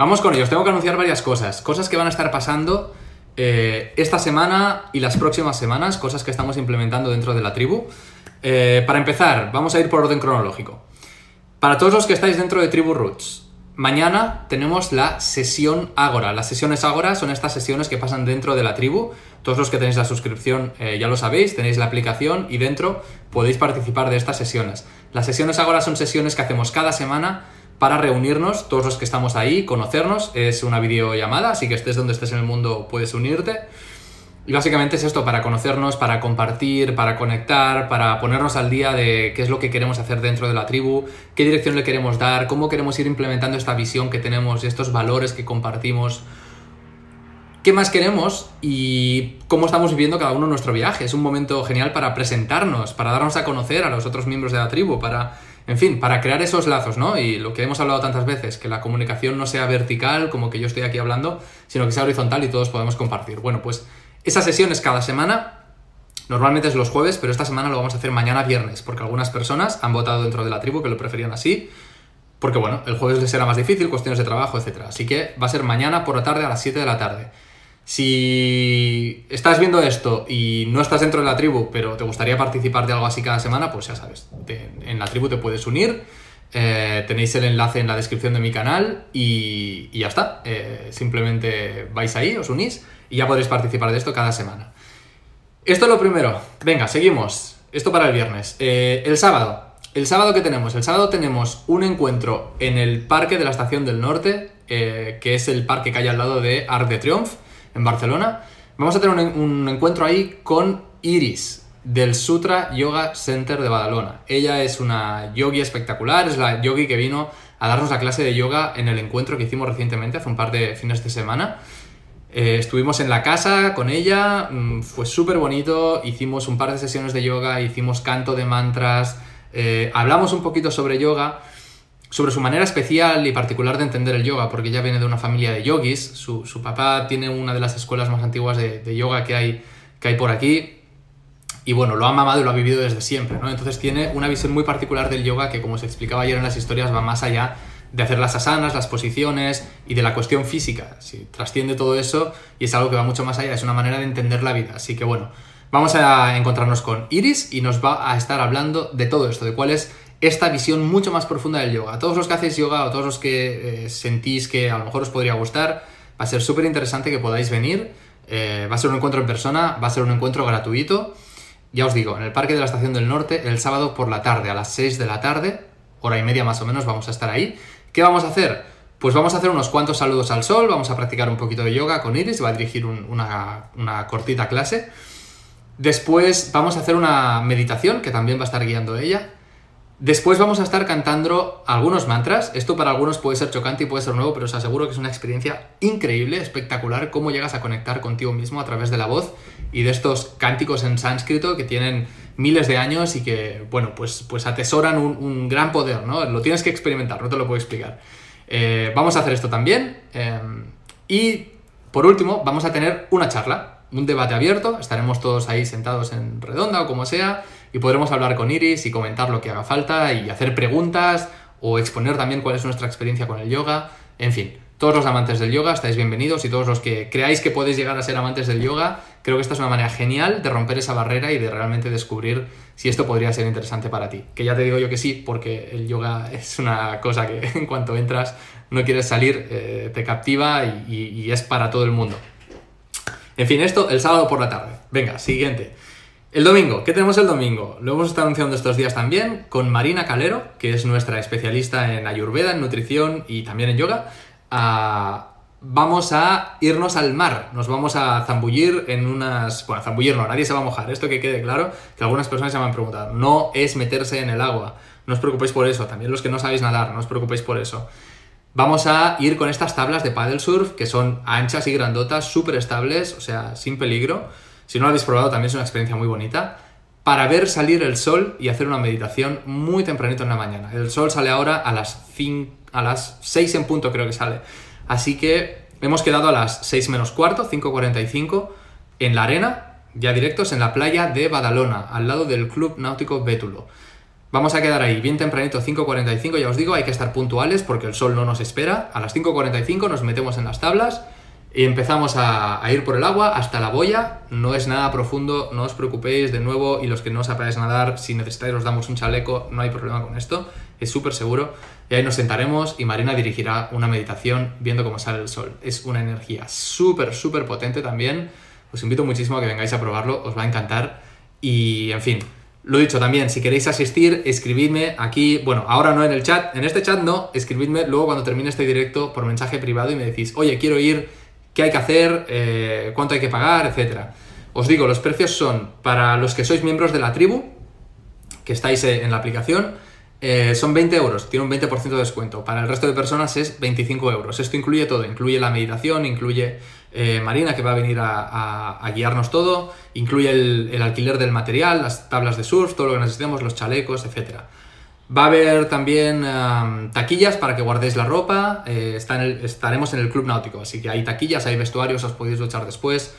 Vamos con ellos. Tengo que anunciar varias cosas. Cosas que van a estar pasando eh, esta semana y las próximas semanas. Cosas que estamos implementando dentro de la tribu. Eh, para empezar, vamos a ir por orden cronológico. Para todos los que estáis dentro de Tribu Roots, mañana tenemos la sesión Ágora. Las sesiones Ágora son estas sesiones que pasan dentro de la tribu. Todos los que tenéis la suscripción eh, ya lo sabéis, tenéis la aplicación y dentro podéis participar de estas sesiones. Las sesiones Ágora son sesiones que hacemos cada semana para reunirnos, todos los que estamos ahí, conocernos. Es una videollamada, así que estés donde estés en el mundo puedes unirte. Y básicamente es esto, para conocernos, para compartir, para conectar, para ponernos al día de qué es lo que queremos hacer dentro de la tribu, qué dirección le queremos dar, cómo queremos ir implementando esta visión que tenemos, estos valores que compartimos, qué más queremos y cómo estamos viviendo cada uno nuestro viaje. Es un momento genial para presentarnos, para darnos a conocer a los otros miembros de la tribu, para en fin, para crear esos lazos, ¿no? Y lo que hemos hablado tantas veces, que la comunicación no sea vertical, como que yo estoy aquí hablando, sino que sea horizontal y todos podemos compartir. Bueno, pues esas sesiones cada semana, normalmente es los jueves, pero esta semana lo vamos a hacer mañana viernes, porque algunas personas han votado dentro de la tribu que lo preferían así, porque bueno, el jueves les será más difícil, cuestiones de trabajo, etc. Así que va a ser mañana por la tarde a las 7 de la tarde. Si estás viendo esto y no estás dentro de la tribu, pero te gustaría participar de algo así cada semana, pues ya sabes, en la tribu te puedes unir. Eh, tenéis el enlace en la descripción de mi canal y, ya está. Eh, simplemente vais ahí, os unís y ya podréis participar de esto cada semana. Esto es lo primero. Venga, seguimos. Esto para el viernes. Eh, el sábado. El sábado que tenemos? El sábado tenemos un encuentro en el parque de la Estación del Norte, que es el parque que hay al lado de Arc de Triomphe en Barcelona. Vamos a tener un, encuentro ahí con Iris, del Sutra Yoga Center de Badalona. Ella es una yogi espectacular, es la yogi que vino a darnos la clase de yoga en el encuentro que hicimos recientemente, hace un par de fines de semana. Eh, estuvimos en la casa con ella, mm, fue súper bonito, hicimos un par de sesiones de yoga, hicimos canto de mantras, eh, hablamos un poquito sobre yoga sobre su manera especial y particular de entender el yoga, porque ella viene de una familia de yogis, su, papá tiene una de las escuelas más antiguas de, yoga que hay, que hay por aquí, y bueno, lo ha mamado y lo ha vivido desde siempre, ¿no? Entonces tiene una visión muy particular del yoga que, como se explicaba ayer en las historias, va más allá de hacer las asanas, las posiciones y de la cuestión física. Si trasciende todo eso y es algo que va mucho más allá, es una manera de entender la vida. Así que bueno, vamos a encontrarnos con Iris y nos va a estar hablando de todo esto, de cuál es esta visión mucho más profunda del yoga. A todos los que hacéis yoga o todos los que eh, sentís que a lo mejor os podría gustar, va a ser súper interesante que podáis venir. Eh, va a ser un encuentro en persona, va a ser un encuentro gratuito. Ya os digo, en el Parque de la Estación del Norte, el sábado por la tarde, a las 6 de la tarde, hora y media más o menos, vamos a estar ahí. ¿Qué vamos a hacer? Pues vamos a hacer unos cuantos saludos al sol, vamos a practicar un poquito de yoga con Iris, va a dirigir una, una cortita clase. Después vamos a hacer una meditación que también va a estar guiando ella. Después vamos a estar cantando algunos mantras. Esto para algunos puede ser chocante y puede ser nuevo, pero os aseguro que es una experiencia increíble, espectacular, cómo llegas a conectar contigo mismo a través de la voz y de estos cánticos en sánscrito que tienen miles de años y que, bueno, pues, pues atesoran un, gran poder, ¿no? Lo tienes que experimentar, no te lo puedo explicar. Eh, vamos a hacer esto también. Eh, y por último, vamos a tener una charla, un debate abierto. Estaremos todos ahí sentados en redonda o como sea y podremos hablar con Iris y comentar lo que haga falta y hacer preguntas o exponer también cuál es nuestra experiencia con el yoga. En fin, todos los amantes del yoga estáis bienvenidos y todos los que creáis que podéis llegar a ser amantes del yoga, creo que esta es una manera genial de romper esa barrera y de realmente descubrir si esto podría ser interesante para ti. Que ya te digo yo que sí, porque el yoga es una cosa que en cuanto entras no quieres salir, eh, te captiva y, y es para todo el mundo. En fin, esto el sábado por la tarde. Venga, siguiente. El domingo, ¿qué tenemos el domingo? Lo hemos estado anunciando estos días también con Marina Calero, que es nuestra especialista en ayurveda, en nutrición y también en yoga. Ah, vamos a irnos al mar, nos vamos a zambullir en unas... Bueno, zambullir no, nadie se va a mojar, esto que quede claro, que algunas personas se me han preguntado. No es meterse en el agua, no os preocupéis por eso, también los que no sabéis nadar, no os preocupéis por eso. Vamos a ir con estas tablas de paddle surf que son anchas y grandotas, súper estables, o sea, sin peligro si no lo habéis probado, también es una experiencia muy bonita. Para ver salir el sol y hacer una meditación muy tempranito en la mañana. El sol sale ahora a las, 5, a las 6 en punto, creo que sale. Así que hemos quedado a las 6 menos cuarto, 5.45, en la arena, ya directos en la playa de Badalona, al lado del Club Náutico Bétulo. Vamos a quedar ahí bien tempranito, 5.45, ya os digo, hay que estar puntuales porque el sol no nos espera. A las 5.45 nos metemos en las tablas y empezamos a, ir por el agua hasta la boya. No es nada profundo, no os preocupéis de nuevo. Y los que no sabáis nadar, si necesitáis os damos un chaleco, no hay problema con esto. Es súper seguro. Y ahí nos sentaremos y Marina dirigirá una meditación viendo cómo sale el sol. Es una energía súper, súper potente también. Os invito muchísimo a que vengáis a probarlo, os va a encantar. Y en fin, lo dicho también, si queréis asistir, escribidme aquí, bueno, ahora no en el chat, en este chat no, escribidme luego cuando termine este directo por mensaje privado y me decís, oye, quiero ir qué hay que hacer, eh, cuánto hay que pagar, etc. Os digo, los precios son para los que sois miembros de la tribu, que estáis eh, en la aplicación, eh, son 20 euros, tiene un 20% de descuento. Para el resto de personas es 25 euros. Esto incluye todo, incluye la meditación, incluye Marina que va a venir a, guiarnos todo, incluye el, alquiler del material, las tablas de surf, todo lo que necesitemos, los chalecos, etc. Va a haber también taquillas para que guardéis la ropa. Eh, estaremos en el club náutico, así que hay taquillas, hay vestuarios, os podéis duchar después.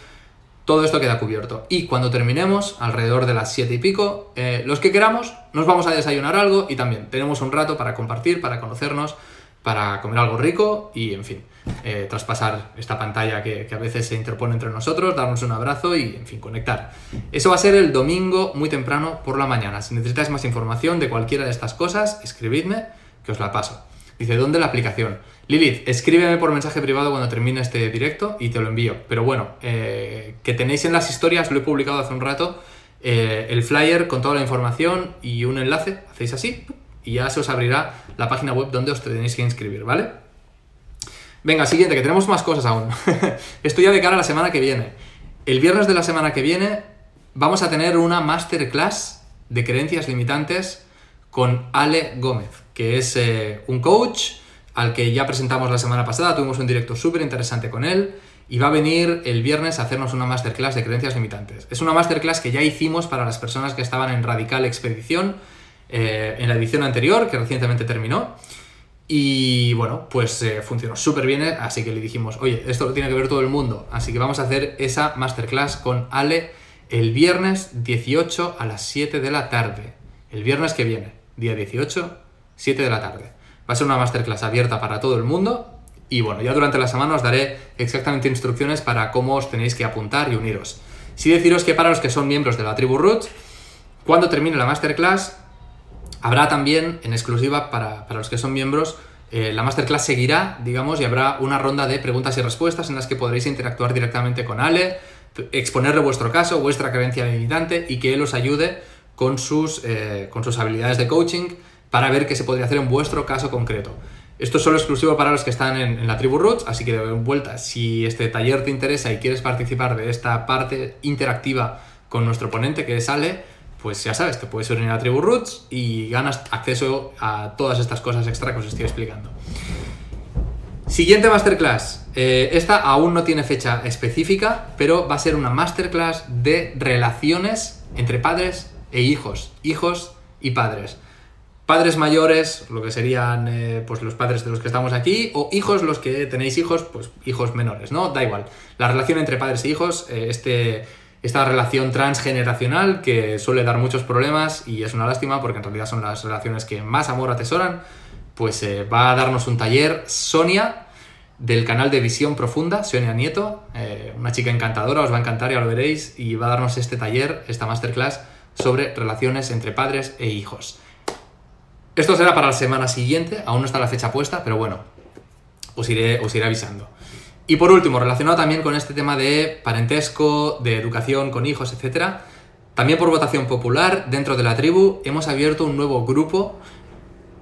Todo esto queda cubierto. Y cuando terminemos, alrededor de las 7 y pico, eh, los que queramos, nos vamos a desayunar algo y también tenemos un rato para compartir, para conocernos, para comer algo rico y, en fin. Eh, traspasar esta pantalla que, a veces se interpone entre nosotros, darnos un abrazo y, en fin, conectar. Eso va a ser el domingo muy temprano por la mañana. Si necesitáis más información de cualquiera de estas cosas, escribidme que os la paso. Dice, ¿dónde la aplicación? Lilith, escríbeme por mensaje privado cuando termine este directo y te lo envío. Pero bueno, eh, que tenéis en las historias, lo he publicado hace un rato, eh, el flyer con toda la información y un enlace, hacéis así y ya se os abrirá la página web donde os tenéis que inscribir, ¿vale? Venga, siguiente, que tenemos más cosas aún. Esto ya de cara a la semana que viene. El viernes de la semana que viene vamos a tener una masterclass de creencias limitantes con Ale Gómez, que es eh, un coach al que ya presentamos la semana pasada, tuvimos un directo súper interesante con él y va a venir el viernes a hacernos una masterclass de creencias limitantes. Es una masterclass que ya hicimos para las personas que estaban en Radical Expedición eh, en la edición anterior, que recientemente terminó. Y bueno, pues eh, funcionó súper bien, así que le dijimos, oye, esto lo tiene que ver todo el mundo, así que vamos a hacer esa masterclass con Ale el viernes 18 a las 7 de la tarde. El viernes que viene, día 18, 7 de la tarde. Va a ser una masterclass abierta para todo el mundo y bueno, ya durante la semana os daré exactamente instrucciones para cómo os tenéis que apuntar y uniros. Sí deciros que para los que son miembros de la tribu Roots, cuando termine la masterclass, Habrá también, en exclusiva para, los que son miembros, eh, la masterclass seguirá, digamos, y habrá una ronda de preguntas y respuestas en las que podréis interactuar directamente con Ale, exponerle vuestro caso, vuestra creencia limitante y que él os ayude con sus, eh, con sus habilidades de coaching para ver qué se podría hacer en vuestro caso concreto. Esto es solo exclusivo para los que están en, en la tribu Roots, así que de vuelta, si este taller te interesa y quieres participar de esta parte interactiva con nuestro ponente que es Ale, pues ya sabes, te puedes unir a Tribu Roots y ganas acceso a todas estas cosas extra que os estoy explicando. Siguiente masterclass. Eh, esta aún no tiene fecha específica, pero va a ser una masterclass de relaciones entre padres e hijos. Hijos y padres. Padres mayores, lo que serían eh, pues los padres de los que estamos aquí, o hijos, los que tenéis hijos, pues hijos menores, ¿no? Da igual. La relación entre padres e hijos, eh, este esta relación transgeneracional que suele dar muchos problemas y es una lástima porque en realidad son las relaciones que más amor atesoran, pues eh, va a darnos un taller Sonia del canal de Visión Profunda, Sonia Nieto, eh, una chica encantadora, os va a encantar, ya lo veréis, y va a darnos este taller, esta masterclass sobre relaciones entre padres e hijos. Esto será para la semana siguiente, aún no está la fecha puesta, pero bueno, os iré, os iré avisando. Y por último, relacionado también con este tema de parentesco, de educación con hijos, etc., también por votación popular, dentro de la tribu, hemos abierto un nuevo grupo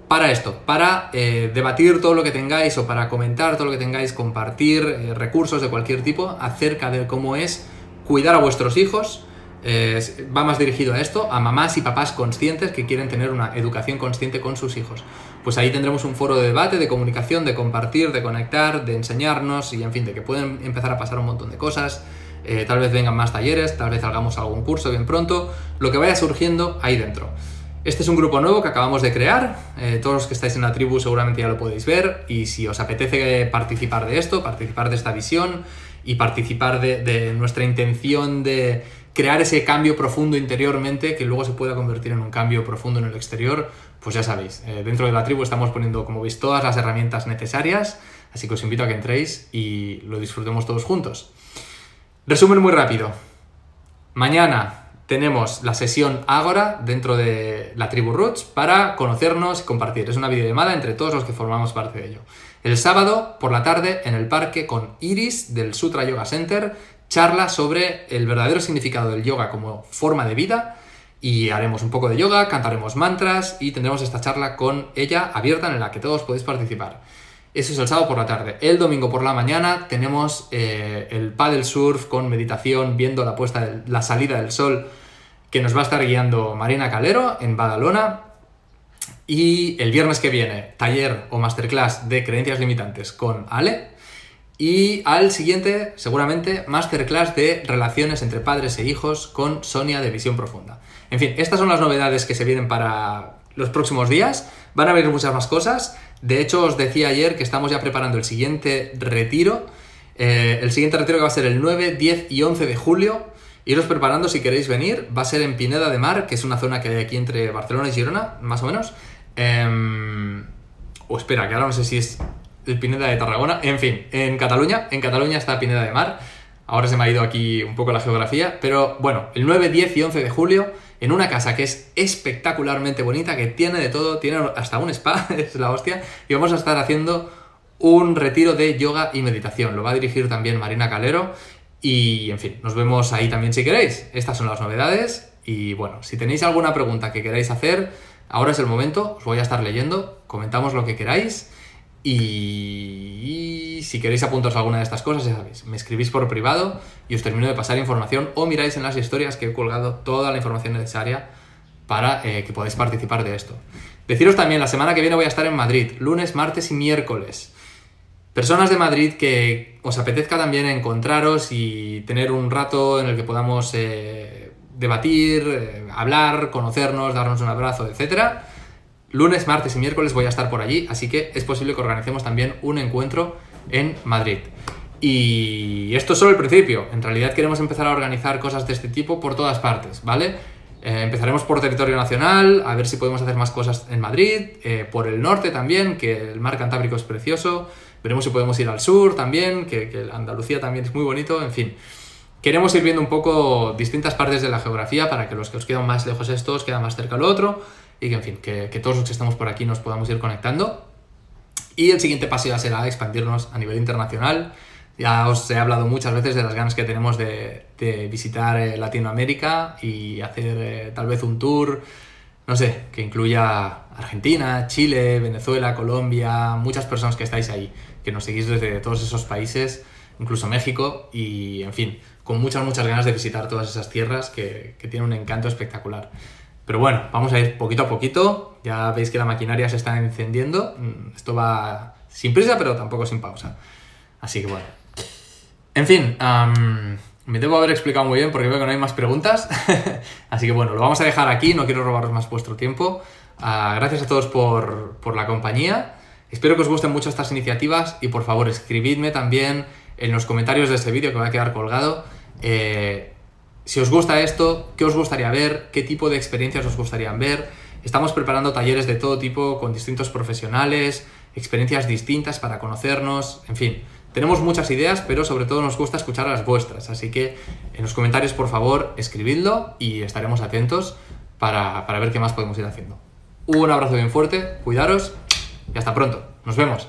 para esto, para eh, debatir todo lo que tengáis o para comentar todo lo que tengáis, compartir eh, recursos de cualquier tipo acerca de cómo es cuidar a vuestros hijos. Va más dirigido a esto, a mamás y papás conscientes que quieren tener una educación consciente con sus hijos pues ahí tendremos un foro de debate, de comunicación, de compartir, de conectar, de enseñarnos y en fin, de que pueden empezar a pasar un montón de cosas. Eh, tal vez vengan más talleres, tal vez hagamos algún curso bien pronto, lo que vaya surgiendo ahí dentro. Este es un grupo nuevo que acabamos de crear, eh, todos los que estáis en la tribu seguramente ya lo podéis ver y si os apetece participar de esto, participar de esta visión y participar de, nuestra intención de crear ese cambio profundo interiormente que luego se pueda convertir en un cambio profundo en el exterior, pues ya sabéis, eh, dentro de la tribu estamos poniendo, como veis, todas las herramientas necesarias, así que os invito a que entréis y lo disfrutemos todos juntos. Resumen muy rápido. Mañana tenemos la sesión Ágora dentro de la tribu Roots para conocernos y compartir. Es una videollamada entre todos los que formamos parte de ello. El sábado por la tarde en el parque con Iris del Sutra Yoga Center charla sobre el verdadero significado del yoga como forma de vida y haremos un poco de yoga, cantaremos mantras y tendremos esta charla con ella abierta en la que todos podéis participar. Eso es el sábado por la tarde. El domingo por la mañana tenemos eh, el paddle surf con meditación, viendo la puesta, la salida del sol, que nos va a estar guiando Marina Calero en Badalona. Y el viernes que viene, taller o masterclass de creencias limitantes con Ale. Y al siguiente, seguramente, masterclass de relaciones entre padres e hijos con Sonia de Visión Profunda. En fin, estas son las novedades que se vienen para los próximos días. Van a haber muchas más cosas. De hecho, os decía ayer que estamos ya preparando el siguiente retiro. Eh, el siguiente retiro que va a ser el 9, 10 y 11 de julio. Iros preparando si queréis venir. Va a ser en Pineda de Mar, que es una zona que hay aquí entre Barcelona y Girona, más o menos. Eh, o espera, que ahora no sé si es Pineda de Tarragona. En fin, en Cataluña, en Cataluña está Pineda de Mar. Ahora se me ha ido aquí un poco la geografía, pero bueno, el 9, 10 y 11 de julio, en una casa que es espectacularmente bonita, que tiene de todo, tiene hasta un spa, es la hostia, y vamos a estar haciendo un retiro de yoga y meditación. Lo va a dirigir también Marina Calero, y en fin, nos vemos ahí también si queréis. Estas son las novedades, y bueno, si tenéis alguna pregunta que queráis hacer, ahora es el momento, os voy a estar leyendo, comentamos lo que queráis. Y si queréis apuntaros a alguna de estas cosas, ya sabéis, me escribís por privado y os termino de pasar información o miráis en las historias que he colgado toda la información necesaria para eh, que podáis participar de esto. Deciros también, la semana que viene voy a estar en Madrid, lunes, martes y miércoles. Personas de Madrid que os apetezca también encontraros y tener un rato en el que podamos eh, debatir, eh, hablar, conocernos, darnos un abrazo, etcétera Lunes, martes y miércoles voy a estar por allí, así que es posible que organicemos también un encuentro en Madrid. Y esto es solo el principio. En realidad queremos empezar a organizar cosas de este tipo por todas partes, ¿vale? Eh, empezaremos por territorio nacional, a ver si podemos hacer más cosas en Madrid, eh, por el norte también, que el mar Cantábrico es precioso. Veremos si podemos ir al sur también, que, que Andalucía también es muy bonito, en fin. Queremos ir viendo un poco distintas partes de la geografía para que los que os quedan más lejos estos quedan más cerca lo otro y que, en fin, que, todos los que estamos por aquí nos podamos ir conectando. Y el siguiente paso ya será expandirnos a nivel internacional. Ya os he hablado muchas veces de las ganas que tenemos de, visitar eh, Latinoamérica y hacer eh, tal vez un tour, no sé, que incluya Argentina, Chile, Venezuela, Colombia, muchas personas que estáis ahí, que nos seguís desde todos esos países, incluso México, y en fin, con muchas, muchas ganas de visitar todas esas tierras que, que tienen un encanto espectacular. Pero bueno, vamos a ir poquito a poquito. Ya veis que la maquinaria se está encendiendo. Mm, esto va sin prisa, pero tampoco sin pausa. Así que bueno. En fin, me debo haber explicado muy bien porque veo que no hay más preguntas. Así que bueno, lo vamos a dejar aquí. No quiero robaros más vuestro tiempo. Ah, gracias a todos por, por la compañía. Espero que os gusten mucho estas iniciativas y por favor escribidme también en los comentarios de este vídeo que va a quedar colgado. Eh, si os gusta esto, ¿qué os gustaría ver? ¿Qué tipo de experiencias os gustaría ver? Estamos preparando talleres de todo tipo con distintos profesionales, experiencias distintas para conocernos, en fin. Tenemos muchas ideas, pero sobre todo nos gusta escuchar las vuestras, así que en los comentarios por favor escribidlo y estaremos atentos para, para ver qué más podemos ir haciendo. Un abrazo bien fuerte, cuidaros y hasta pronto. Nos vemos.